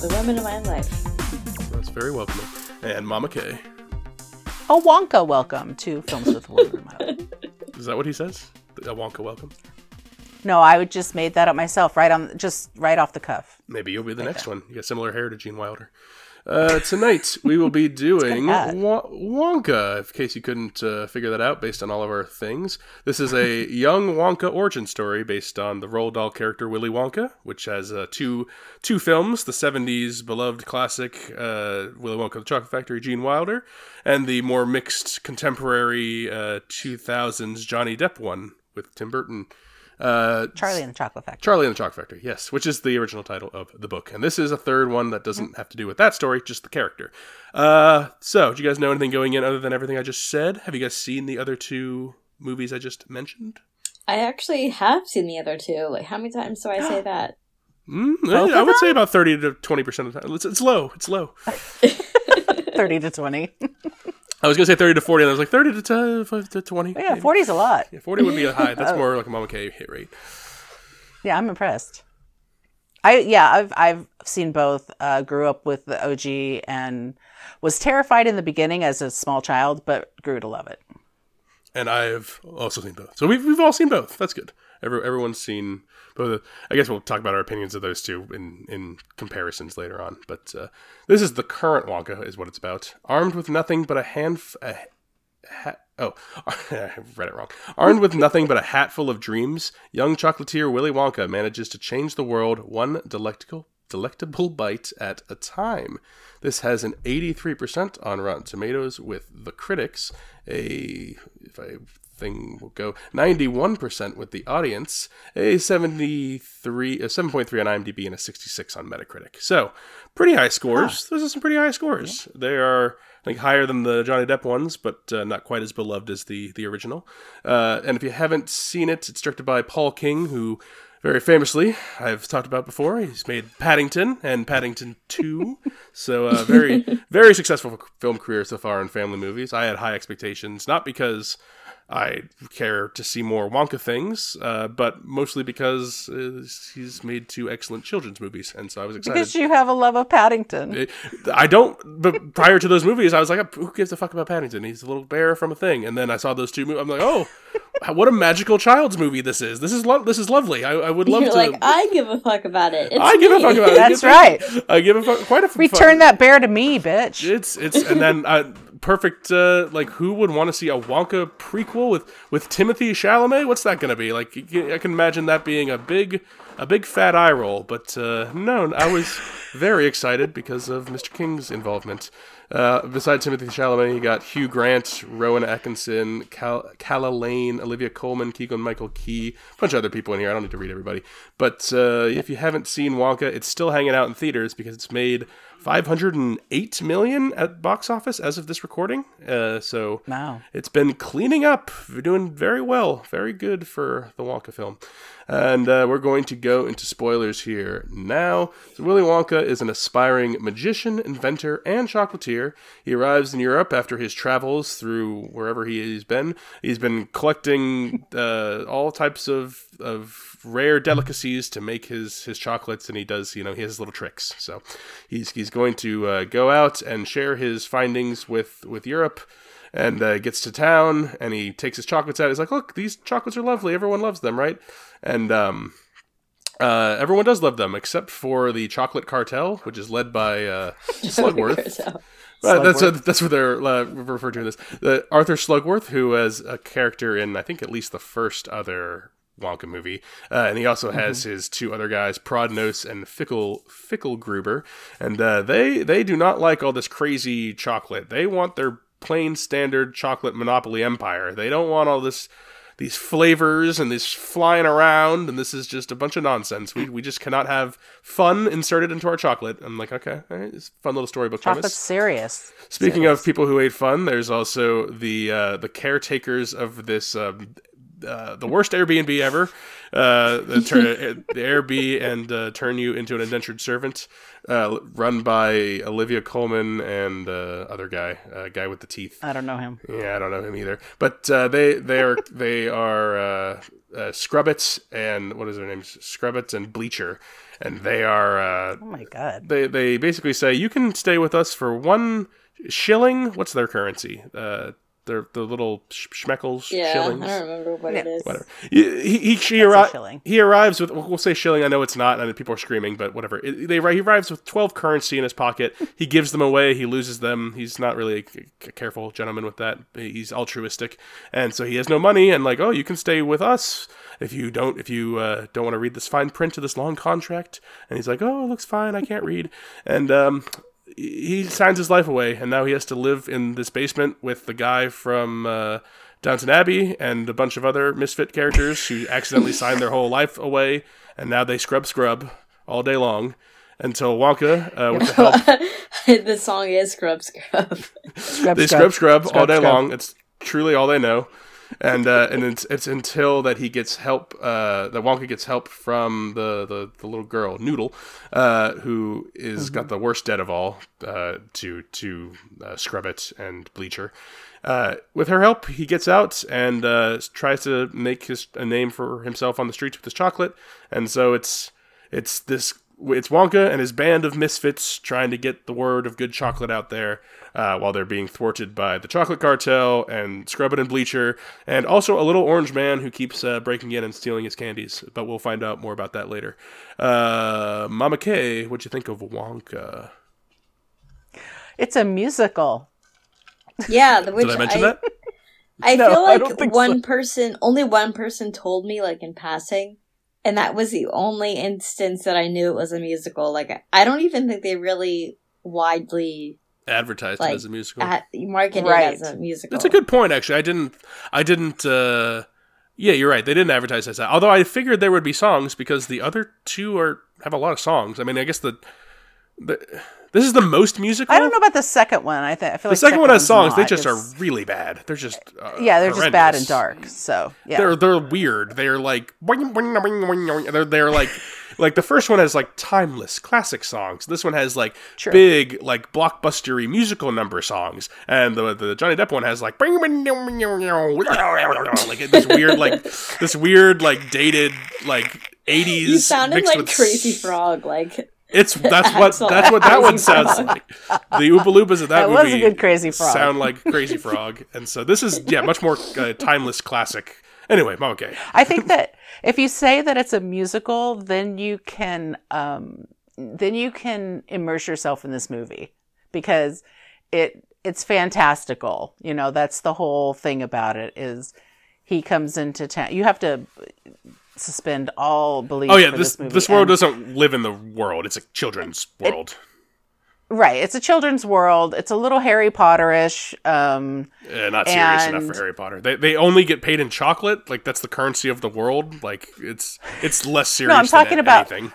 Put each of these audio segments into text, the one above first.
the Women of My Life. That's very welcoming. And Mama K. A Wonka welcome to Films with Women in My Life. Is that what he says? A Wonka welcome? No, I would just made that up myself, right on, just right off the cuff. Maybe you'll be the next one. You got similar hair to Gene Wilder. Uh, tonight we will be doing Wonka. In case you couldn't uh, figure that out, based on all of our things, this is a young Wonka origin story based on the Roald Dahl character Willy Wonka, which has uh, two two films: the '70s beloved classic uh, Willy Wonka the Chocolate Factory, Gene Wilder, and the more mixed contemporary uh, 2000s Johnny Depp one with Tim Burton. Uh, Charlie and the Chocolate Factory. Charlie and the Chocolate Factory, yes, which is the original title of the book. And this is a third one that doesn't have to do with that story, just the character. Uh, so, do you guys know anything going in other than everything I just said? Have you guys seen the other two movies I just mentioned? I actually have seen the other two. Like, how many times do I say that? Mm, Both I would say about 30 to 20% of the time. It's, it's low. It's low. 30 to 20. I was going to say 30 to 40, and I was like 30 to, t- to 20. yeah. 40 is a lot. Yeah, 40 would be a high. That's more like a Mama K hit rate. Yeah, I'm impressed. I yeah, I've I've seen both. Uh, grew up with the OG and was terrified in the beginning as a small child, but grew to love it. and I've also seen both. So we've, we've all seen both. That's good. Every, everyone's seen both. I guess we'll talk about our opinions of those two in, in comparisons later on. But uh, this is the current Wonka, is what it's about. Armed with nothing but a hand. A, ha- oh, I read it wrong. Armed with nothing but a hat full of dreams, young chocolatier Willy Wonka manages to change the world one delectable delectable bite at a time. This has an 83% on Rotten Tomatoes with the critics, a if I thing will go 91% with the audience, a 73 a 7.3 on IMDb and a 66 on Metacritic. So, pretty high scores. Those are some pretty high scores. They are I think higher than the Johnny Depp ones, but uh, not quite as beloved as the the original. Uh, and if you haven't seen it, it's directed by Paul King, who very famously I've talked about before. He's made Paddington and Paddington Two, so uh, very very successful film career so far in family movies. I had high expectations, not because I care to see more Wonka things, uh, but mostly because uh, he's made two excellent children's movies, and so I was excited. Because you have a love of Paddington. I don't. But prior to those movies, I was like, "Who gives a fuck about Paddington? He's a little bear from a thing." And then I saw those two movies. I'm like, "Oh, what a magical child's movie this is! This is lo- this is lovely. I, I would love You're to. like, I give a fuck about it. It's I give a fuck about it. That's right. I give a fuck. Quite a f- Return that bear to me, bitch. It's it's and then uh, perfect. Uh, like, who would want to see a Wonka prequel with with Timothy Chalamet? What's that going to be? Like, I can imagine that being a big a big fat eye roll. But uh, no, I was very excited because of Mr. King's involvement. Uh, besides Timothy Chalamet, you got Hugh Grant, Rowan Atkinson, Cal- Calah Lane, Olivia Colman, Keegan Michael Key, a bunch of other people in here. I don't need to read everybody. But uh, if you haven't seen Wonka, it's still hanging out in theaters because it's made 508 million at box office as of this recording. Uh, so Wow. it's been cleaning up. We're doing very well. Very good for the Wonka film. And uh, we're going to go into spoilers here now. So, Willy Wonka is an aspiring magician, inventor, and chocolatier. He arrives in Europe after his travels through wherever he has been. He's been collecting uh, all types of, of rare delicacies to make his, his chocolates, and he does, you know, he has little tricks. So, he's, he's going to uh, go out and share his findings with, with Europe and uh, gets to town and he takes his chocolates out. He's like, "Look, these chocolates are lovely. Everyone loves them, right?" And um, uh, everyone does love them except for the chocolate cartel, which is led by uh, Slugworth. Uh, that's uh, that's what they're uh, referred to in this. The Arthur Slugworth, who has a character in I think at least the first other Wonka movie, uh, and he also has his two other guys, Prodnose and Fickle Fickelgruber, and uh, they they do not like all this crazy chocolate. They want their plain standard chocolate monopoly empire. They don't want all this these flavors and this flying around and this is just a bunch of nonsense. We we just cannot have fun inserted into our chocolate. I'm like, okay, all right, it's a fun little storybook Chocolate's premise. serious. Speaking of people who ate fun, there's also the uh, the caretakers of this um, uh, the worst Airbnb ever. Uh, the, turn, the Airbnb and uh, turn you into an indentured servant, uh, run by Olivia Colman and uh, other guy, uh, guy with the teeth. I don't know him. Yeah, I don't know him either. But uh, they they are they are uh, uh, Scrubbits and what is their names? Scrubbits and Bleacher, and they are uh, Oh my god. they they basically say you can stay with us for one shilling. What's their currency? They're the little sh- schmeckles Yeah, shillings. I don't remember what it Yeah. is. Whatever. He he, he, she That's a arri- he arrives with we'll say shilling. I know it's not. I mean, people are screaming, but whatever. It, they he arrives with twelve currency in his pocket. He gives them away. He loses them. He's not really a c- c- careful gentleman with that. He's altruistic, and so he has no money. And like, oh, you can stay with us if you don't if you uh, don't want to read this fine print of this long contract. And he's like, oh, it looks fine. I can't read. And um, he signs his life away, and now he has to live in this basement with the guy from uh, Downton Abbey and a bunch of other misfit characters who accidentally signed their whole life away, and now they scrub scrub all day long until Wonka, uh, with the help, the song is Scrub Scrub. Scrub, they scrub scrub, all day scrub. long. It's truly all they know. And uh, and it's it's until that he gets help, uh, that Wonka gets help from the, the, the little girl Noodle, uh, who is got the worst debt of all, uh, to to uh, Scrubbit and Bleacher. Uh, with her help, he gets out and uh, tries to make his a name for himself on the streets with his chocolate. And so it's it's this it's Wonka and his band of misfits trying to get the word of good chocolate out there uh, while they're being thwarted by the chocolate cartel and Scrubbit and Bleacher and also a little orange man who keeps uh, breaking in and stealing his candies. But we'll find out more about that later. Uh, Mama K, what'd you think of Wonka? It's a musical. Yeah, the- which Did I mention that? I No, feel like think one person, only one person told me, like in passing, and that was the only instance that I knew it was a musical. Like, I- I don't even think they really widely Advertised Like, it as a musical. at, marketed Right. as a musical. That's a good point, actually. I didn't. I didn't. uh Yeah, you're right. They didn't advertise as that. Although I figured there would be songs because the other two are have a lot of songs. I mean, I guess the, the this is the most musical. I don't know about the second one. I think I feel The like second one has one's songs. They just It's- are really bad. They're just uh, yeah, they're just bad and dark. So yeah, They're they're weird. They're like they're they're like like the first one has like timeless classic songs. This one has like True. big like blockbustery musical number songs, and the the Johnny Depp one has like like this weird like this weird like dated like eighties. You sounded like with Crazy Frog. Like, It's that's what that's what that one sounds Frog. like. The Oompa Loompas of that, That was a movie good Crazy Frog. sound like Crazy Frog, and so this is yeah much more uh, timeless classic. Anyway, okay. I think that if you say that it's a musical, then you can um, then you can immerse yourself in this movie because it it's fantastical. You know, that's the whole thing about it is he comes into town. You have to suspend all belief. Oh yeah, this this, this world And- doesn't live in the world. It's a children's world. right. It's a children's world. It's a little Harry Potterish. Um, Uh, not serious enough for Harry Potter. They they only get paid in chocolate. Like that's the currency of the world. Like it's it's less serious. no, I'm talking than about- anything.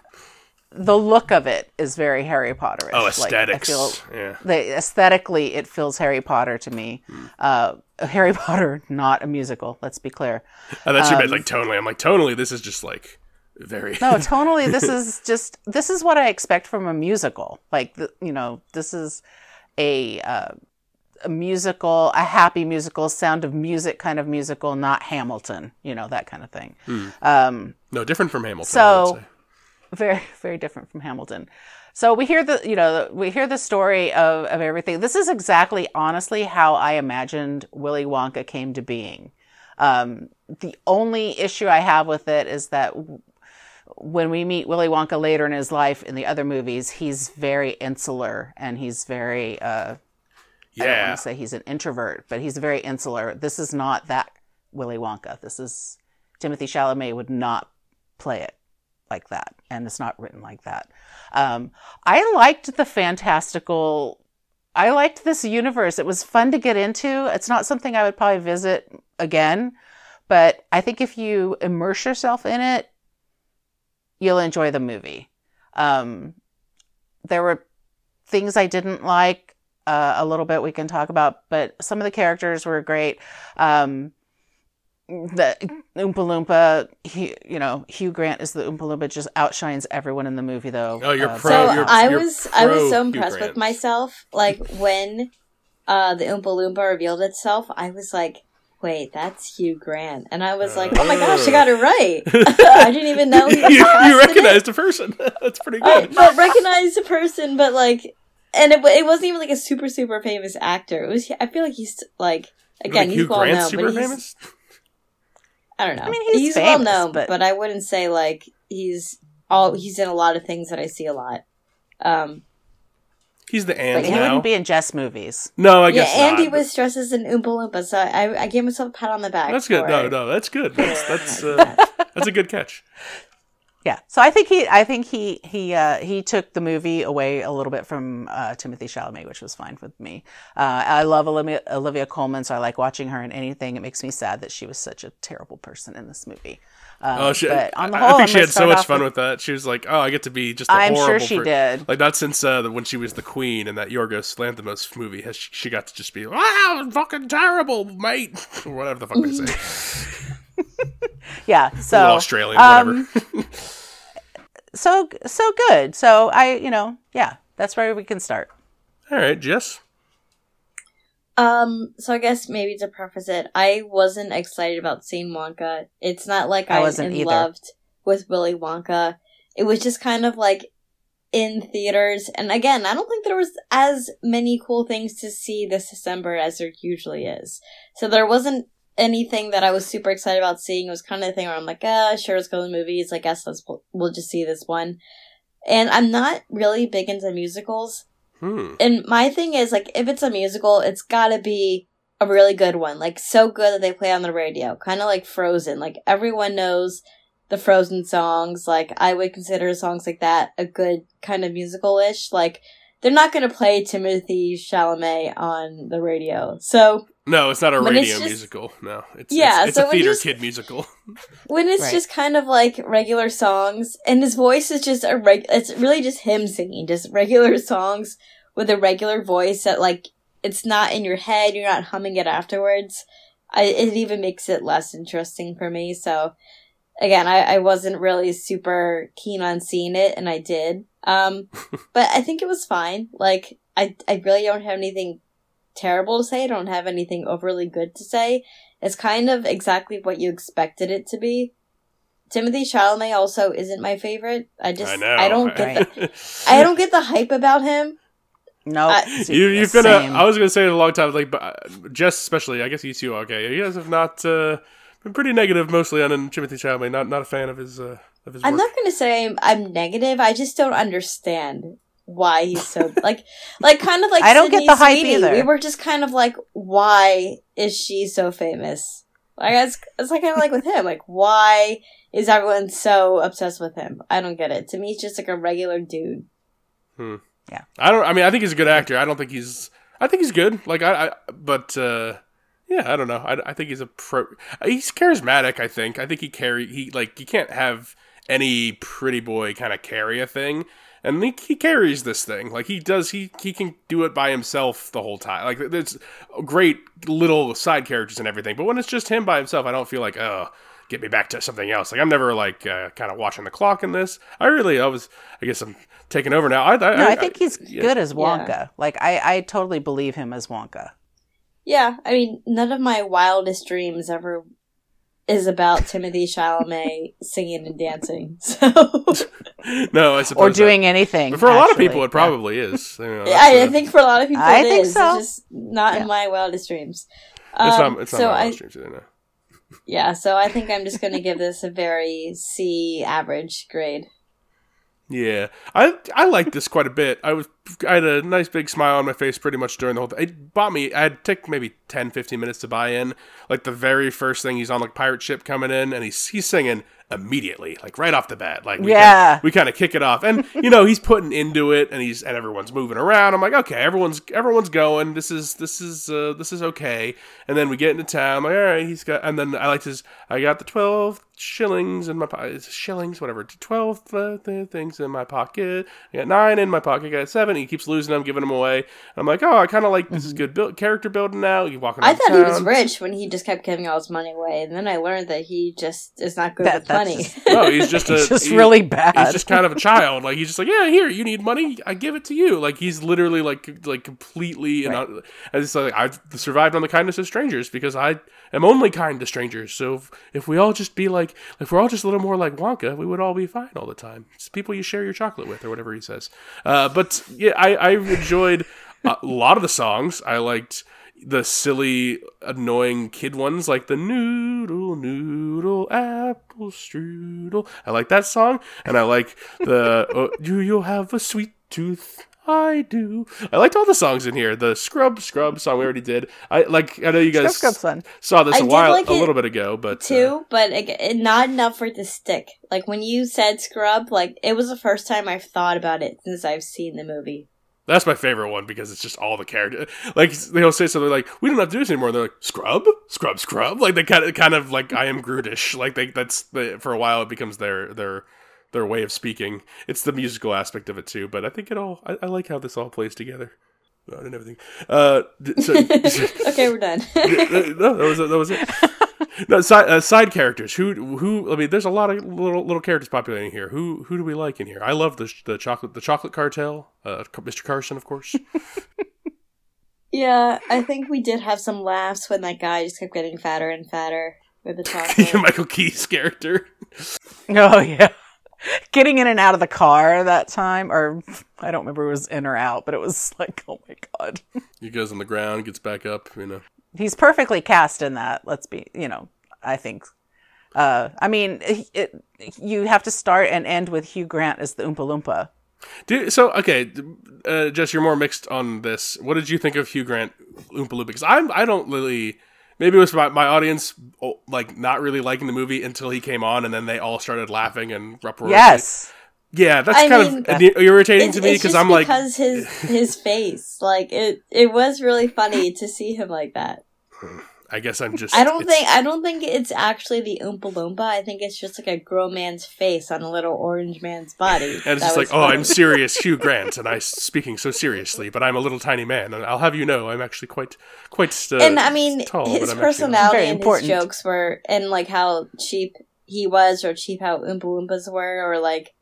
The look of it is very Harry Potterish. Oh, Like, I aesthetics. feel- yeah. the aesthetically it feels Harry Potter to me. Uh, Harry Potter, not a musical. Let's be clear. And that's your meant like tonally. I'm like tonally. This is just like very. Um, No, tonally, this is just this is what I expect from a musical. Like the, you know, this is a uh, a musical, a happy musical, Sound of Music kind of musical, not Hamilton. You know that kind of thing. Um, no, different from Hamilton. So- I would say. Very very different from Hamilton. So we hear the you know we hear the story of of everything. This is exactly honestly how I imagined Willy Wonka came to being. Um, the only issue I have with it is that when we meet Willy Wonka later in his life in the other movies, he's very insular and he's very uh, I don't yeah. want to say he's an introvert, but he's very insular. This is not that Willy Wonka. This is Timothy Chalamet would not play it like that, and it's not written like that. Um, I liked the fantastical. I liked this universe. It was fun to get into. It's not something I would probably visit again, but I think if you immerse yourself in it, you'll enjoy the movie. Um, there were things I didn't like uh, a little bit we can talk about, but some of the characters were great. Um, the Oompa Loompa, he, you know, Hugh Grant is the Oompa Loompa, just outshines everyone in the movie, though. Oh, you're Uh, pro- so you're- I you're was I was so Hugh impressed Grant. with myself. Like when uh the Oompa Loompa revealed itself, I was like, "Wait, that's Hugh Grant," and I was like, "Oh my gosh, I got it right! I didn't even know he you, you cast it. recognized a person. That's pretty I good. but recognized the person, but like, and it, it wasn't even like a super super famous actor. It was. I feel like he's like again, think he's Hugh well Grant's known, super but he's famous. I don't know. I mean, he's he's, well known, but- but... I wouldn't say like he's all. He's in a lot of things that I see a lot. Um, He's the But and he now. wouldn't be in Jess movies. no, I yeah, guess and not, he but- was dressed as an Oompa Loompa, so I, I gave myself a pat on the back. That's good. for No, it. no, that's good. That's that's uh, that's a good catch. Yeah, so I think he, I think he, he, uh, he took the movie away a little bit from uh, Timothy Chalamet, which was fine with me. Uh, I love Olivia, Olivia Colman, so I like watching her in anything. It makes me sad that she was such a terrible person in this movie. Um, Oh, she, but on the whole, I think I'm she had so much fun with- with that. She was like, "Oh, I get to be just." A I'm sure she per- did. Like not since uh, when she was the queen in that Yorgos Lanthimos movie has she, she got to just be, "Wow, fucking terrible, mate," or whatever the fuck they say. Yeah, so Little Australian, um, whatever. so so good. So I, you know, yeah, that's where we can start. All right, Jess. Um, so I guess maybe to preface it, I wasn't excited about seeing Wonka. It's not like I I, wasn't in either. loved with Willy Wonka. It was just kind of like in theaters, and again, I don't think there was as many cool things to see this December as there usually is. So there wasn't anything that I was super excited about seeing. It was kind of the thing where I'm like, ah, sure, let's go to the movies. I guess let's we'll just see this one. And I'm not really big into musicals. Hmm. And my thing is like if it's a musical, it's gotta be a really good one. Like so good that they play on the radio. Kinda like Frozen. Like everyone knows the Frozen songs. Like I would consider songs like that a good kind of musical ish. Like they're not gonna play Timothy Chalamet on the radio. So No, it's not a When radio just- musical. No, it's Yeah, it's, it's so a theater just- kid musical. when it's Right. just kind of like regular songs and his voice is just a reg it's really just him singing just regular songs with a regular voice that like it's not in your head you're not humming it afterwards I, it even makes it less interesting for me so again I, I wasn't really super keen on seeing it and i did um but i think it was fine like i i really don't have anything terrible to say i don't have anything overly good to say it's kind of exactly what you expected it to be. Timothy Chalamet also isn't my favorite. I just I I, don't get the I don't get the hype about him. No, Uh, you you've been a, Same. I was gonna say it a long time like but uh, Jess especially I guess you too okay you guys have not uh, been pretty negative mostly on Timothy Chalamet not not a fan of his uh, of his I'm work. not going to say I'm, I'm negative. I just don't understand why he's so like like kind of like I don't get Sydney the hype Sweeney. either. We were just kind of like, why is she so famous? Like it's, it's like kind of like with him. Like why is everyone so obsessed with him? I don't get it. To me, he's just like a regular dude. Hmm. Yeah, I don't I mean I think he's a good actor I don't think he's I think he's good like I, I but uh, yeah I don't know I, I think he's a pro he's charismatic I think I think he carry he like you can't have any pretty boy kind of carry a thing and he, he carries this thing like he does he he can do it by himself the whole time like there's great little side characters and everything but when it's just him by himself i don't feel like oh get me back to something else like i'm never like uh, kind of watching the clock in this i really i was i guess i'm taking over now i, I, no, I think he's yeah. good as Yeah. Wonka. Like I, I totally believe him as Wonka. Yeah, I mean, none of my wildest dreams ever is about Timothy Chalamet singing and dancing. So no i suppose Or not. doing anything. but for a lot of people it Yeah. probably is You know, I, that's, I think for a lot of people, I it think is. so. It's just not Yeah. in my wildest dreams. it's Um, not it's not so my I, wildest dreams either, no. yeah, so I think I'm just gonna give this a very C average grade. Yeah, I I liked this quite a bit. I was I had a nice big smile on my face pretty much during the whole thing. It bought me. I had took maybe 10, 15 minutes to buy in. Like the very first thing, he's on like pirate ship coming in, and he's he's singing immediately, like right off the bat. Like we Yeah. kinda, we kind of kick it off, and you know he's putting into it, and he's and everyone's moving around. I'm like, okay, everyone's everyone's going. This is this is uh, this is okay. And then we get into town. I'm like, all right, he's got. And then I liked his. I got the twelve shillings in my pocket. Shillings, whatever. Twelve uh, th- things in my pocket. I got nine in my pocket. I got seven. He keeps losing them, giving them away. And I'm like, oh, I kind of like this is good build- character building now. You walking. I around thought he was rich when he just kept giving all his money away, and then I learned that he just is not good That- with money. just- No, he's just a He's just he- really bad. He's just kind of a child. Like he's just like, yeah, here, you need money, I give it to you. Like he's literally like like completely and Right. uh, and it's like I've survived on the kindness of strangers because I am only kind to strangers. So if, if we all just be like, if we're all just a little more like Wonka, we would all be fine all the time. It's people you share your chocolate with or whatever he says. Uh, but yeah, I I enjoyed a lot of the songs. I liked the silly, annoying kid ones like the noodle, noodle, apple strudel. I like that song, and I like the uh, you you'll have a sweet tooth. I do. I liked all the songs in here. The scrub scrub song we already did. I like. I know you guys Scrub Scrub's fun. saw this I a while, like a little bit ago, but uh, too, but ag- not enough for it to stick. Like when you said scrub, like it was the first time I've thought about it since I've seen the movie. That's my favorite one because it's just all the characters. Like they'll say something like, "We don't have to do this anymore." And they're like, "Scrub, scrub, scrub." Like they kind of, kind of like I am Grootish. Like they, that's the, for a while it becomes their their their way of speaking. It's the musical aspect of it too. But I think it all. I, I like how this all plays together. Uh, and everything. Uh, so, okay, we're done. no, that was it. That was it. No, side, uh, side characters. Who who? I mean, there's a lot of little little characters populating here. Who who do we like in here? I love the the chocolate the chocolate cartel. Uh, Mr. Carson, of course. yeah, I think we did have some laughs when that guy just kept getting fatter and fatter with the chocolate. Michael Key's character. Oh yeah. Getting in and out of the car that time, or I don't remember if it was in or out, but it was like, oh my god. He goes on the ground, gets back up. You know. He's perfectly cast in that. Let's be, you know, I think. Uh, I mean, it, it, you have to start and end with Hugh Grant as the Oompa Loompa. Do, so okay, uh, Jess, you're more mixed on this. What did you think of Hugh Grant Oompa Loompa? Because I'm I don't really. Maybe it was my, my audience oh, like not really liking the movie until he came on, and then they all started laughing and uproariously. Yes. yeah, that's I kind mean- of irritating to me because I'm like, because his his face, like it, it was really funny to see him like that. Hmm. I guess I'm just. I don't think I don't think it's actually the Oompa Loompa. I think it's just like a grown man's face on a little orange man's body. And it's That just like, was oh. I'm serious, Hugh Grant, and I speaking so seriously, but I'm a little tiny man, and I'll have you know, I'm actually quite, quite. Uh, and I mean, tall, his but actually personality and important. his jokes were, and like how cheap he was, or cheap how Oompa Loompas were, or like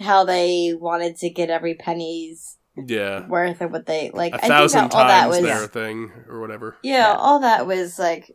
how they wanted to get every penny's Yeah, worth of what they like. a I think thousand that all that times was, their thing or whatever. yeah, Yeah. all that was like.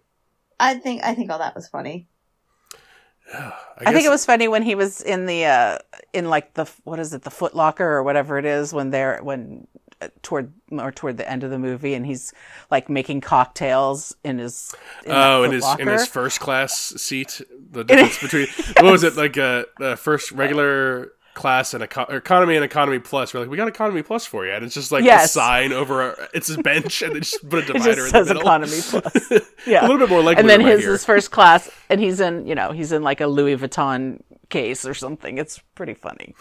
I think I think all that was funny. I, I, think it was funny when he was in the uh in like the what is it the Foot Locker or whatever it is when they're when uh, toward or toward the end of the movie and he's like making cocktails in his in Oh, in Foot his in his first class seat, the difference between what was it like a uh, uh, first regular class and eco- economy and economy plus. We're like, we got economy plus for you, and it's just like a sign over our, it's a bench, and they just put a it divider just in the says middle. economy plus. Yeah. a little bit more like and then his is first class and he's in you know he's in like a Louis Vuitton case or something. It's pretty funny.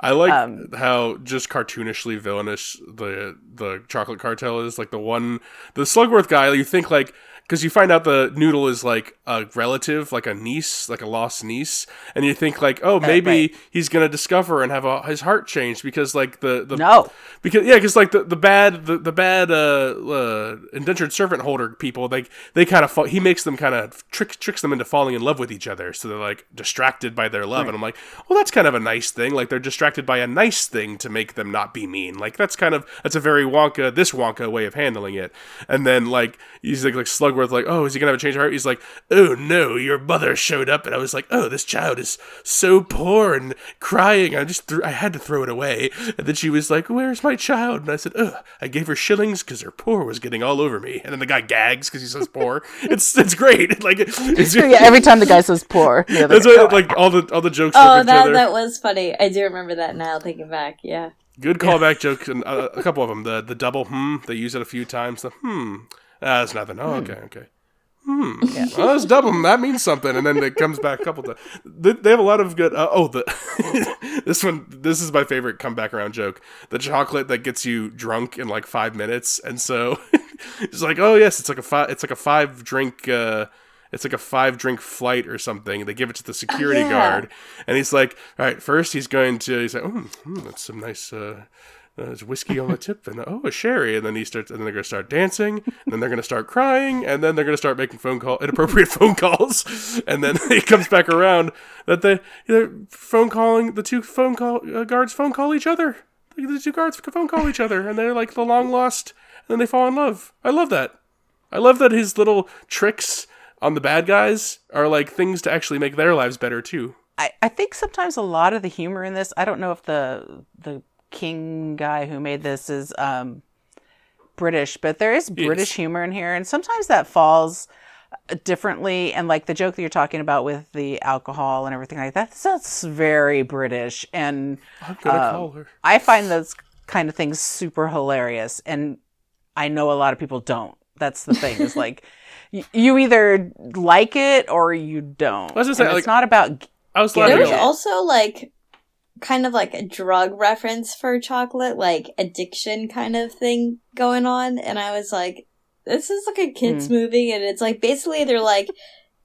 I like Um, how just cartoonishly villainous the the chocolate cartel is. Like the one, the Slugworth guy. You think like because you find out the noodle is like a relative, like a niece, like a lost niece, and you think like, oh, maybe right. he's gonna discover and have a, his heart changed because like the the No. because yeah, because like the, the bad the, the bad uh, uh, indentured servant holder people, like they kind of he makes them kind of trick tricks them into falling in love with each other, so they're like distracted by their love, and I'm like, well, that's kind of a nice thing. Like they're distracted by a nice thing to make them not be mean. Like that's kind of that's a very Wonka this Wonka way of handling it. And then like he's like like Slugworth, like oh, is he gonna have a change of heart? He's like, oh no, your mother showed up, and I was like, oh, this child is so poor and crying. I just threw, I had to throw it away, and then she was like, where's my child? And I said, ugh, I gave her shillings because her poor was getting all over me. And then the guy gags because he says poor. it's it's great. Like it's yeah, every time the guy says poor, the that's guy- what, like all the all the jokes Oh, that other. that was funny. I do remember that now. Thinking back, yeah. Good callback jokes and uh, a couple of them. The the double hmm they use it a few times. The hmm ah, that's nothing. Oh okay okay. Hmm. Oh, that's double. That means something, and then it comes back a couple times. They, they have a lot of good. Uh, oh, the this one. This is my favorite comeback around joke. The chocolate that gets you drunk in like five minutes, and so it's like, oh yes, it's like a five. It's like a five drink. Uh, it's like a five drink flight or something. They give it to the security yeah. guard, and he's like, "All right, first he's going to he's like, oh, hmm, that's some nice." Uh, there's whiskey on the tip, and oh, a sherry, and then he starts, and then they're gonna start dancing, and then they're gonna start crying, and then they're gonna start making phone call inappropriate phone calls, and then it comes back around that they they're phone calling the two phone call uh, guards phone call each other, the two guards phone call each other, and they're like the long lost, and then they fall in love. I love that. I love that his little tricks on the bad guys are like things to actually make their lives better too. I, I think sometimes a lot of the humor in this, I don't know if the the King guy who made this is um, British, but there is British Yes. humor in here, and sometimes that falls uh, differently. And like the joke that you're talking about with the alcohol and everything like that, that's very British. And I'm gonna Um, call her. I find those kind of things super hilarious, and I know a lot of people don't. That's the thing is like you either like it or you don't. was gonna say, And like- it's not about I was laughing. There was Yeah. a lot. also like kind of like a drug reference for chocolate, like addiction kind of thing going on, and I was like, this is like a kids hmm. movie, and it's like basically they're like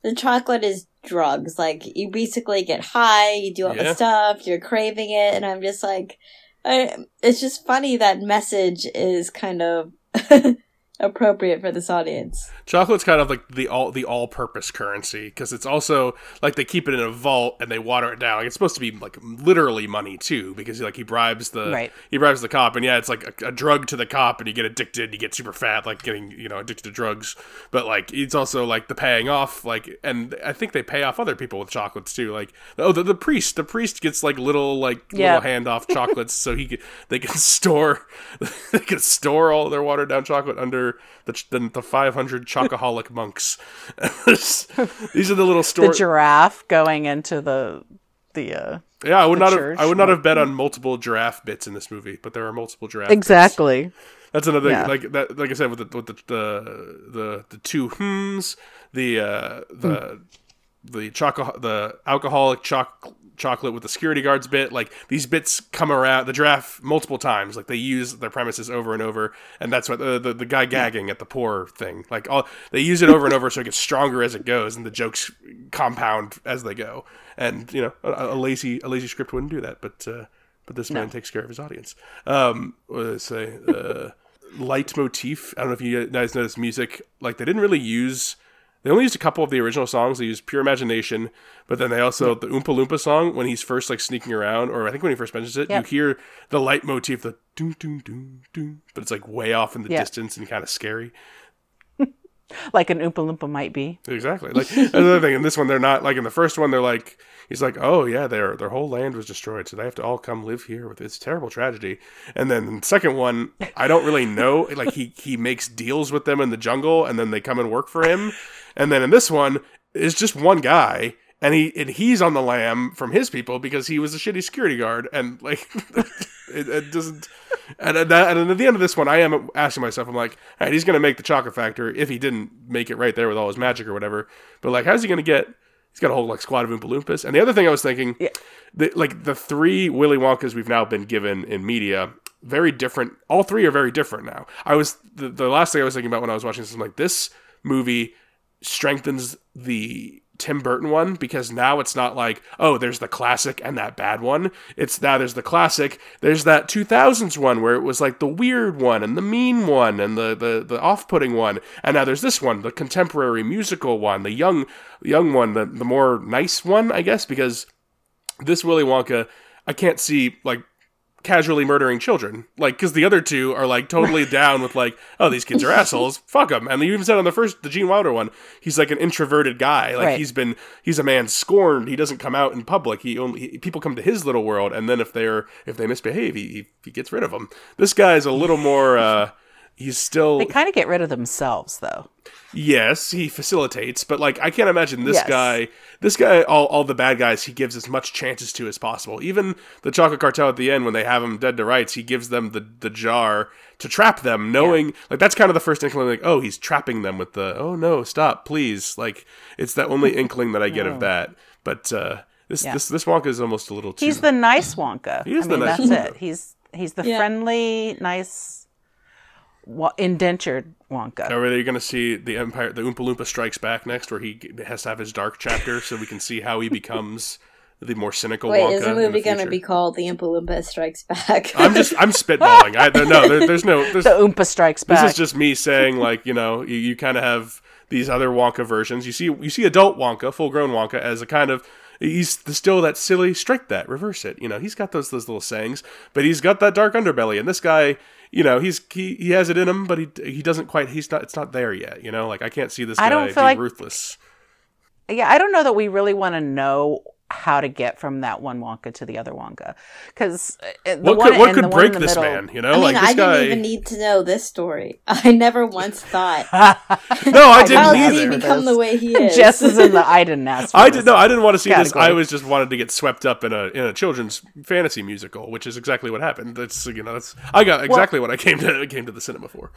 the chocolate is drugs, like you basically get high, you do all Yeah. the stuff, you're craving it, and I'm just like, I, it's just funny that message is kind of appropriate for this audience. Chocolate's kind of like the all the all purpose currency because it's also like they keep it in a vault and they water it down. Like, it's supposed to be like literally money too because like he bribes the Right. he bribes the cop and yeah, it's like a, a drug to the cop and you get addicted, you get super fat, like getting you know addicted to drugs. But like it's also like the paying off, like and I think they pay off other people with chocolates too. Like oh the, the priest, the priest gets like little like Yeah. little handoff chocolates so he can, they can store they can store all their watered down chocolate under the ch- the, the 500 chocoholic monks. These are the little stories. the giraffe going into the the uh yeah, I would not have. I would not have bet on multiple giraffe bits in this movie, but there are multiple giraffe. bits. exactly. That's another Yeah. like that. Like I said, with the with the the the, the two hmms, the uh, the the choco the alcoholic choc- chocolate with the security guards bit. Like these bits come around the draft multiple times. Like they use their premises over and over, and that's what the the, the guy gagging at the poor thing. Like all they use it over and over, so it gets stronger as it goes, and the jokes compound as they go. And you know, a, a lazy a lazy script wouldn't do that, but. Uh, but this man takes care of his audience. Um, what did I say? Uh, leitmotif. I don't know if you guys noticed music. Like they didn't really use. They only used a couple of the original songs. They used "Pure Imagination," but then they also the Oompa Loompa song when he's first like sneaking around, or I think when he first mentions it, Yep. you hear the leitmotif, the doom doom doom doom, but it's like way off in the Yeah. distance and kind of scary. Like an Oompa Loompa might be. Exactly. Like another thing in this one, they're not like in the first one. They're like he's like, oh yeah, their their whole land was destroyed, so they have to all come live here with it's a terrible tragedy. And then the second one, I don't really know. Like he he makes deals with them in the jungle, and then they come and work for him. And then in this one, it's just one guy. And he and he's on the lam from his people because he was a shitty security guard and like it, it doesn't and at, that, and at the end of this one, I am asking myself, I'm like, all right, he's going to make the chocolate factor if he didn't make it right there with all his magic or whatever. But like, how's he going to get? He's got a whole like squad of Oompa Loompas. And the other thing I was thinking, Yeah. the, like the three Willy Wonkas we've now been given in media, very different. All three are very different now. I was the, the last thing I was thinking about when I was watching this. I'm like, this movie strengthens the Tim Burton one because now it's not like, oh, there's the classic and that bad one. It's now there's the classic, there's that 2000s one where it was like the weird one and the mean one and the the, the off-putting one. And now there's this one, the contemporary musical one, the young young one, the, the more nice one, I guess, because this Willy Wonka, I can't see like casually murdering children. Like, because the other two are like totally down with like, oh, these kids are assholes. Fuck them. And you even said on the first, the Gene Wilder one, he's like an introverted guy. Like Right. he's been, he's a man scorned. He doesn't come out in public. He only he, people come to his little world, and then if they're if they misbehave, he he, he gets rid of them. This guy's a little more. uh He's still They kind of get rid of themselves though. Yes, he facilitates, but like I can't imagine this Yes. guy. This guy, all, all the bad guys, he gives as much chances to as possible. Even the chocolate cartel at the end, when they have him dead to rights, he gives them the the jar to trap them, knowing like that's kind of the first inkling. Like, oh, he's trapping them with the oh no, stop, please. Like it's the only inkling that I get of that. But uh, this Yeah. this this Wonka is almost a little too. He's the nice Wonka. He is I the mean, nice that's Wonka. it. He's he's the Yeah. friendly, nice wa- indentured Wonka. Are they going to see the Empire, the Oompa Loompa Strikes Back next, where he has to have his dark chapter, so we can see how he becomes the more cynical Wait, Wonka is the in movie gonna be called The Oompa Loompa Strikes Back? I'm just, I'm spitballing. I don't know. There, there's no, there's, The Oompa Strikes Back. This is just me saying, like, you know, you, you kind of have these other Wonka versions. You see, you see adult Wonka, full grown Wonka, as a kind of he's still that silly strike that, reverse it. You know, he's got those those little sayings, but he's got that dark underbelly. And this guy, you know, he's he, he has it in him, but he he doesn't quite. He's not. It's not there yet. You know, like I can't see this guy I don't being feel like- ruthless. yeah, I don't know that we really want to know how to get from that one Wonka to the other Wonka because uh, the What one could what could the one in break the this middle- man? You know, I mean, like this I guy. didn't even need to know this story. I never once thought, no, I I didn't how didn't did he either. either. become the way he is? Jess is in the I didn't ask. I this. did no, I didn't want to see this. I was just wanted to get swept up in a in a children's fantasy musical, which is exactly what happened. That's you know, that's I got exactly what I came to came to the cinema for.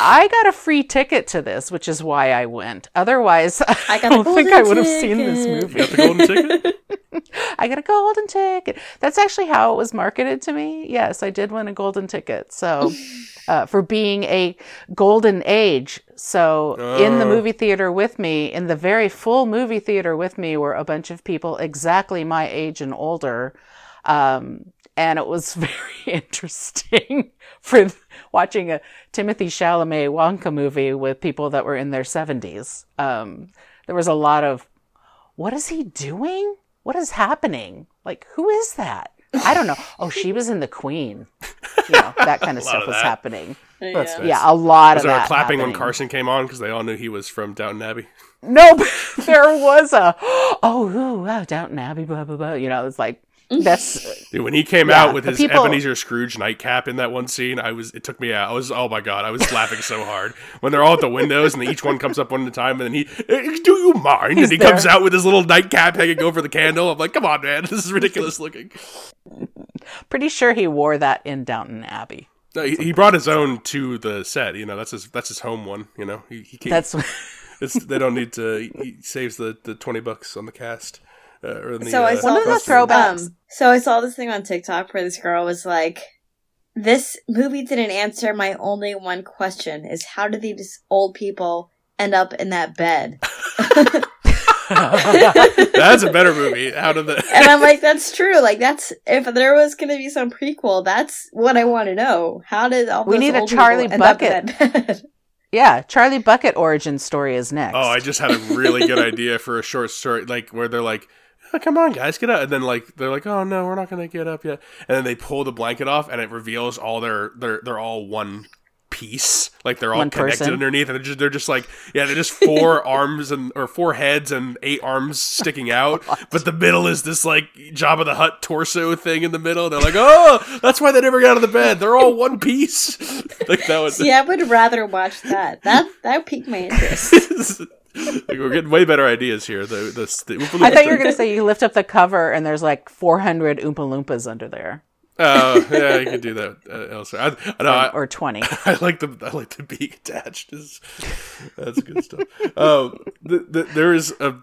I got a free ticket to this, which is why I went. Otherwise, I, I got a don't think I would have seen this movie. You got the golden ticket? I got a golden ticket. That's actually how it was marketed to me. Yes, I did win a golden ticket. So, uh, for being a golden age. So, in the Oh. movie theater with me, in the very full movie theater with me, were a bunch of people exactly my age and older. Um, and it was very interesting for watching a Timothy Chalamet Wonka movie with people that were in their 70s. Um, there was a lot of, what is he doing? What is happening? Like, who is that? I don't know. Oh, she was in The Queen. You know, that kind of stuff of was that. happening. That's Yeah. nice. Yeah, a lot Was of there that. a clapping when. Carson came on because they all knew he was from Downton Abbey? No, but there was a, oh, ooh, wow, Downton Abbey, blah, blah, blah. You know, it's like, that's, Dude, when he came Yeah, out with his people- Ebenezer Scrooge nightcap in that one scene, I was it took me out. I was oh my god, I was laughing so hard when they're all at the windows and each one comes up one at a time, and then he, "Eh, do you mind? He's and he there. comes out with his little nightcap hanging over the candle. I'm like, come on, man, this is ridiculous looking. pretty sure he wore that in Downton Abbey. No, he, he brought his own to the set. You know, that's his that's his home one. You know, he, he can't, That's, it's, they don't need to. He, he saves the, the twenty bucks on the cast. Uh, in the, So I uh, saw One the this, costume. throwbacks. Um, so I saw this thing on TikTok where this girl was like, "This movie didn't answer my only one question: is how did these old people end up in that bed?" That's a better movie. How did the And I'm like, "That's true. Like that's if there was going to be some prequel, that's what I want to know. How did all We need a Charlie end up in Bucket. yeah, Charlie Bucket origin story is next. Oh, I just had a really good idea for a short story, like where they're like, oh, "Come on, guys, get up!" And then like they're like, "Oh no, we're not gonna get up yet." And then they pull the blanket off, and it reveals all their they're they're all one piece, like they're all One connected person. underneath, and they're just they're just like yeah, they're just four arms and or four heads and eight arms sticking out, but the middle is this like Jabba the Hutt torso thing in the middle. They're like, "Oh, that's why they never got out of the bed. They're all one piece." like that was. See, I would rather watch that. That that piqued my interest. Like we're getting way better ideas here. The the, the Oompa I thought you were going to say you lift up the cover and there's like 400 Oompa Loompas under there. Oh, yeah, you could do that uh, elsewhere. I, I know. I, or 20. I like the I like the being attached. Is that's good stuff. Um, the, the, there is a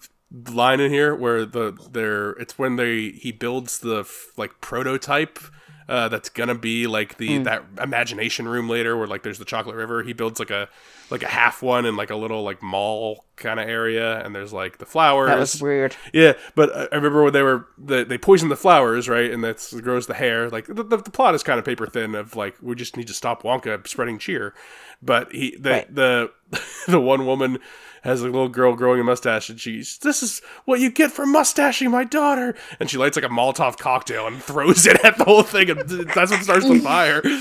line in here where the there it's when they he builds the f- like prototype. Uh, that's gonna be like the that imagination room later, where like there's the chocolate river. He builds like a like a half one and like a little like mall kind of area, and there's like the flowers. That was weird. Yeah, but I remember when they were the, they poisoned the flowers, right? And that grows the hair. Like the, the, the plot is kind of paper thin. Of like we just need to stop Wonka spreading cheer. But he the Right. the the one woman has a little girl growing a mustache, and she's this is what you get for mustaching my daughter. And she lights like a Molotov cocktail and throws it at the whole thing, and that's what starts the fire.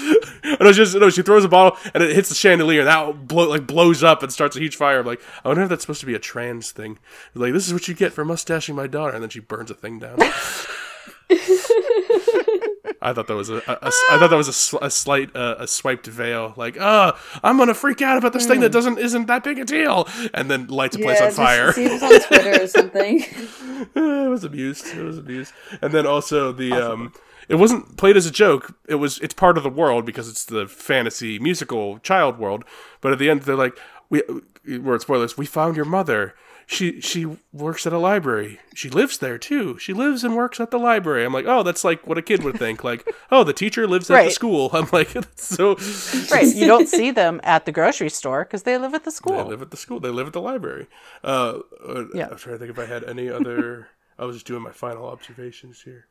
And just no, she throws a bottle and it hits the chandelier, and that blow like blows up and starts a huge fire. I'm like, I wonder if that's supposed to be a trans thing. Like this is what you get for mustaching my daughter, and then she burns a thing down. I thought that was a, a- a I thought that was a, sl- a slight uh, a swiped veil, like, oh, I'm gonna freak out about this thing that doesn't isn't that big a deal, and then lights a place on fire. See if on Twitter or something. it was abused. It was abused. And then also the um it wasn't played as a joke. It was it's part of the world because it's the fantasy musical child world. But at the end, they're like, we word spoilers. We found your mother. She she works at a library. She lives there too. She lives and works at the library. I'm like, oh, that's like what a kid would think. Like, oh, the teacher lives at the school. I'm like, so. Right. You don't see them at the grocery store because they live at the school. They live at the school. They live at the library. Uh, uh, Yeah. I'm trying to think if I had any other. I was just doing my final observations here.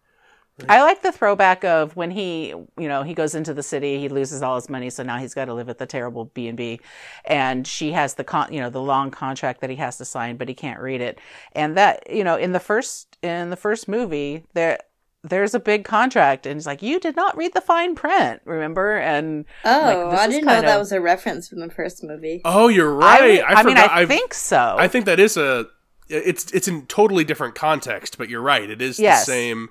I like the throwback of when he, you know, he goes into the city, he loses all his money, so now he's got to live at the terrible B and B, and she has the con, you know, the long contract that he has to sign, but he can't read it, and that, you know, in the first in the first movie there. There's a big contract, and he's like, "You did not read the fine print, remember?" And Oh, Like, this I didn't know kind that was a reference from the first movie. Oh, you're I, right. would- I, mean, forgot- I I've- think so. I think that is a. It's it's in totally different context, but you're right. It is Yes. the same.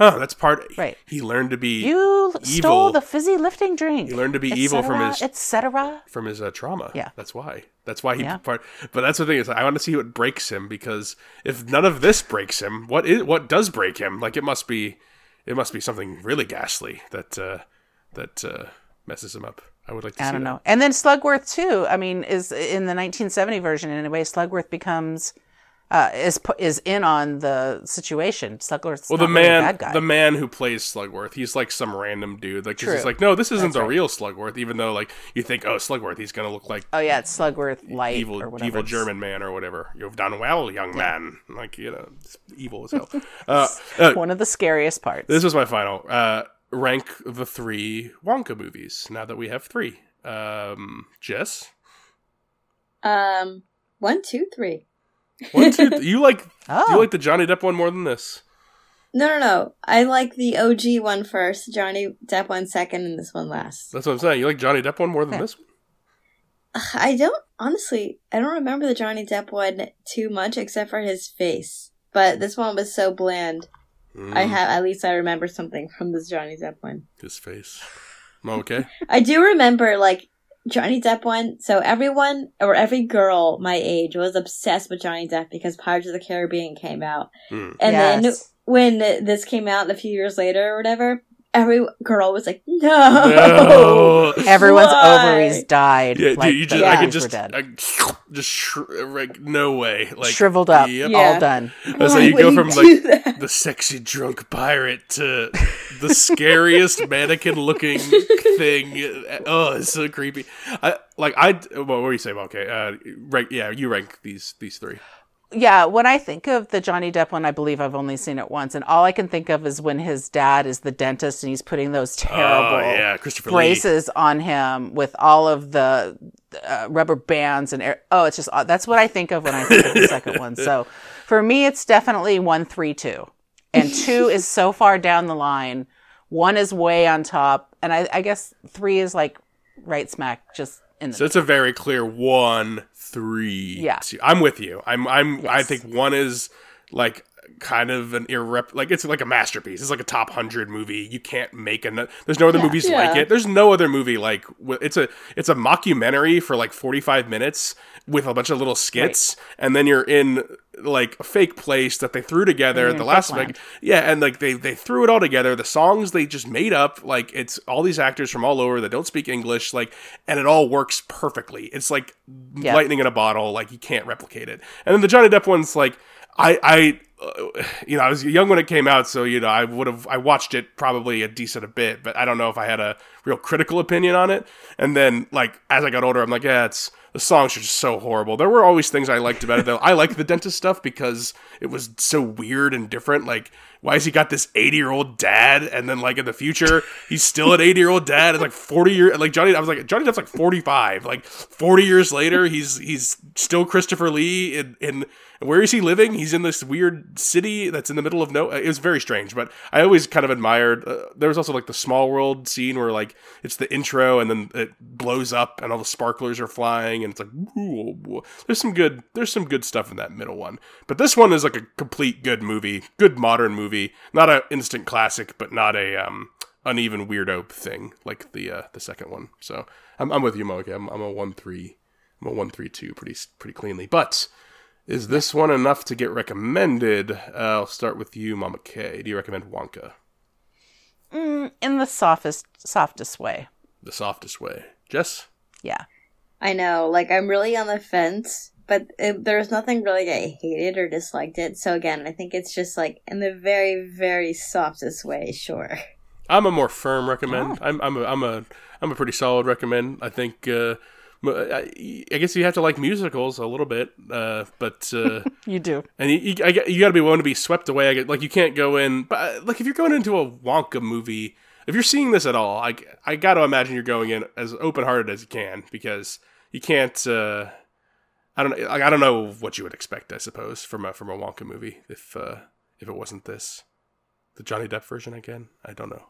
Oh, that's part. Right. He learned to be you evil. stole the fizzy lifting drink. He learned to be evil from his- et cetera. from his uh, trauma. Yeah. that's why. That's why he Yeah. part. But that's the thing is, I want to see what breaks him because if none of this breaks him, what is what does break him? Like it must be, it must be something really ghastly that uh, that uh, messes him up. I would like to. I don't that. know. And then Slugworth too. I mean, is in the 1970 version anyway. Slugworth becomes uh, is is in on the situation. Slugworth's Well, the not really a man, bad guy. the man who plays Slugworth, he's like some random dude. Like True. he's like, no, this isn't That's the right. real Slugworth. Even though like you think, oh, Slugworth, he's gonna look like oh yeah, it's Slugworth light evil, or whatever. evil German man or whatever. You've done well, young man. Like you know, it's evil as hell. uh, uh, One of the scariest parts. this was my final uh, rank the three Wonka movies. Now that we have three, um, Jess, Um, one, two, three. One, two, th- you like oh, you like the Johnny Depp one more than this? No, no, no. I like the OG one first, Johnny Depp one second, and this one last. That's what I'm saying. You like Johnny Depp one more than Okay. this one? I don't honestly. I don't remember the Johnny Depp one too much, except for his face. But this one was so bland. I Mm, have at least I remember something from this Johnny Depp one. his face. Okay. I do remember like Johnny Depp one. So everyone or every girl my age was obsessed with Johnny Depp because Pirates of the Caribbean came out, Mm. and then when this came out a few years later or whatever, every girl was like, "No, No. everyone's Why? oviries died. Yeah, like dude, you the just I babies could just dead. I, just sh- like no way like shriveled up, Yep. Yeah. all done. That's how you go from do like that? the sexy drunk pirate to the scariest mannequin looking thing. Oh, it's so creepy. I like I. What were you saying? Okay, uh, rank. Yeah, you rank these these three. Yeah, when I think of the Johnny Depp one, I believe I've only seen it once, and all I can think of is when his dad is the dentist and he's putting those terrible Oh yeah, Christopher Lee. braces on him with all of the uh, rubber bands and air- oh, it's just uh, that's what I think of when I think of the second one. So for me, it's definitely one, three, two, and two is so far down the line. One is way on top, and I, I guess three is like right smack just in the So it's a very clear one, three. Yeah. two. I'm with you. I'm. I'm. I think one is like kind of an irrep. Like it's like a masterpiece. It's like a top hundred movie. You can't make a. There's no other Yeah. movies like it. There's no other movie like. It's a. It's a mockumentary for like 45 minutes with a bunch of little skits, and then you're in like a fake place that they threw together the last like yeah and like they they threw it all together. The songs they just made up like it's all these actors from all over that don't speak english like and it all works perfectly. It's like lightning in a bottle like you can't replicate it. And then the johnny depp one's like i i Uh, you know i was young when it came out so you know i would have i watched it probably a decent a bit but i don't know if i had a real critical opinion on it and then like as i got older i'm like yeah it's the songs are just so horrible. There were always things I liked about it though. I like the dentist stuff because it was so weird and different. Like, why has he got this 80 year old dad? And then like in the future, he's still an 80 year old dad. It's like 40 year like Johnny, I was like, Johnny Depp's like 45. Like 40 years later, he's, he's still Christopher Lee in, in, where is he living? He's in this weird city that's in the middle of no. It was very strange, but I always kind of admired. Uh, there was also like the small world scene where like it's the intro and then it blows up and all the sparklers are flying and it's like ooh, ooh. there's some good there's some good stuff in that middle one. But this one is like a complete good movie, good modern movie, not a instant classic, but not a um uneven weirdo thing like the uh, the second one. So I'm, I'm with you, Mo. Okay, I'm, I'm a one three, I'm a one three two, pretty pretty cleanly. But is this one enough to get recommended? Uh, I'll start with you, Mama K. Do you recommend Wonka? Mm, in the softest, softest way. The softest way. Jess? Yeah. I know, like I'm really on the fence, but it, there's nothing really I hated or disliked it. So again, I think it's just like in the very, very softest way. Sure. I'm a more firm recommend. I'm I'm a I'm a I'm a pretty solid recommend. I think. Uh, I I guess you have to like musicals a little bit, uh, but uh, You do. and you, you, you got to be willing to be swept away. I get, like you can't go in, but uh, like if you're going into a Wonka movie, if you're seeing this at all, I I got to imagine you're going in as open hearted as you can because you can't. Uh, I don't like, I don't know what you would expect. I suppose from a from a Wonka movie if uh, if it wasn't this, the Johnny Depp version again. I don't know.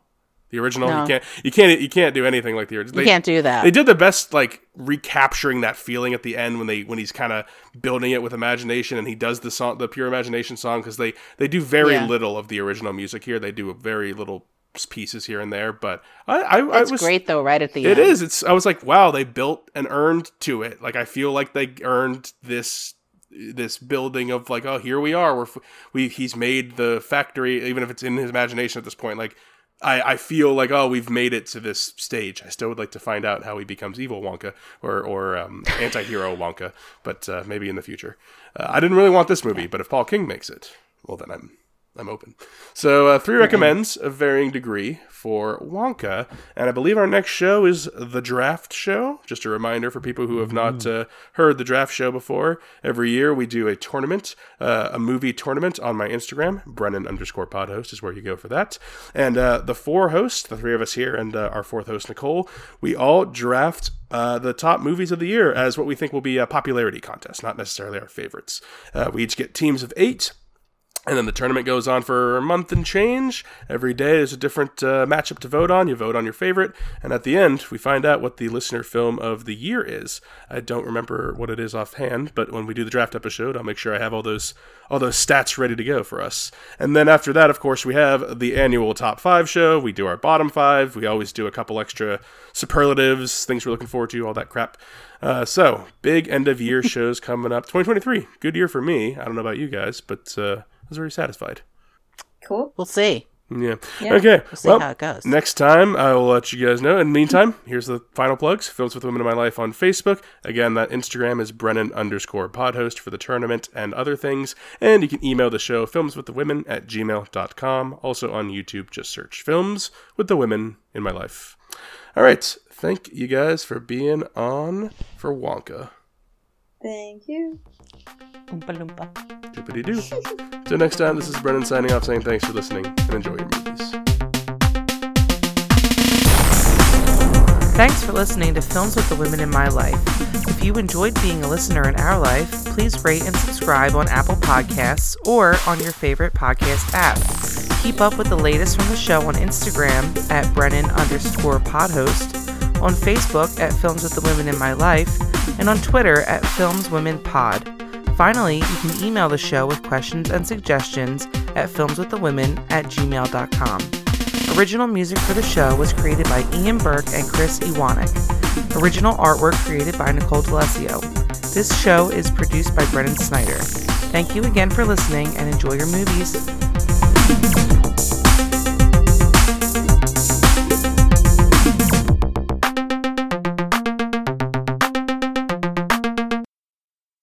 The original, No. you can't, you can't, you can't do anything like the original. You can't do that. They did the best, like recapturing that feeling at the end when they when he's kind of building it with imagination, and he does the song, the pure imagination song, because they they do very Yeah. little of the original music here. They do very little pieces here and there, but I I, I It's was great though, right at the it end. is. It's. I was like, wow, they built and earned to it. Like I feel like they earned this this building of like, oh, here we are. We're f- we he's made the factory, even if it's in his imagination at this point. Like I I feel like oh, we've made it to this stage. I still would like to find out how he becomes evil Wonka or or um, anti-hero Wonka, but uh, maybe in the future. Uh, I didn't really want this movie, but if Paul King makes it, well then I'm I'm open. So uh, three recommends of varying degree for Wonka, and I believe our next show is the Draft Show. Just a reminder for people who have not uh, heard the Draft Show before. Every year we do a tournament, uh, a movie tournament on my Instagram. Brennan underscore pod host is where you go for that. And uh, the four hosts, the three of us here, and uh, our fourth host Nicole, we all draft uh, the top movies of the year as what we think will be a popularity contest, not necessarily our favorites. Uh, we each get teams of eight. And then the tournament goes on for a month and change. Every day is a different uh, matchup to vote on. You vote on your favorite. And at the end, we find out what the listener film of the year is. I don't remember what it is offhand, but when we do the draft episode, I'll make sure I have all those all those stats ready to go for us. And then after that, of course, we have the annual top five show. We do our bottom five. We always do a couple extra superlatives, things we're looking forward to, all that crap. Uh, so, big end of year shows coming up. 2023, good year for me. I don't know about you guys, but uh, was very satisfied. Cool. We'll see. Yeah. Yeah. Okay. We'll see well, how it goes. Next time, I will let you guys know. In the meantime, here's the final plugs. Films with the Women in My Life on Facebook. Again, that Instagram is Brennan underscore podhost for the tournament and other things. And you can email the show, films with the women at gmail.com. Also on YouTube, just search Films with the Women in My Life. All right. Thank you guys for being on for Wonka. Thank you. Oompa loompa. Doopity doo. so next time, this is Brennan signing off saying thanks for listening and enjoy your movies. Thanks for listening to Films with the Women in My Life. If you enjoyed being a listener in our life, please rate and subscribe on Apple Podcasts or on your favorite podcast app. Keep up with the latest from the show on Instagram at Brennan underscore podhost, on Facebook at Films with the Women in My Life, and on Twitter at Films Women Pod. Finally, you can email the show with questions and suggestions at filmswiththewomen at gmail.com. Original music for the show was created by Ian Burke and Chris Iwanek. Original artwork created by Nicole D'Alessio. This show is produced by Brennan Snyder. Thank you again for listening and enjoy your movies.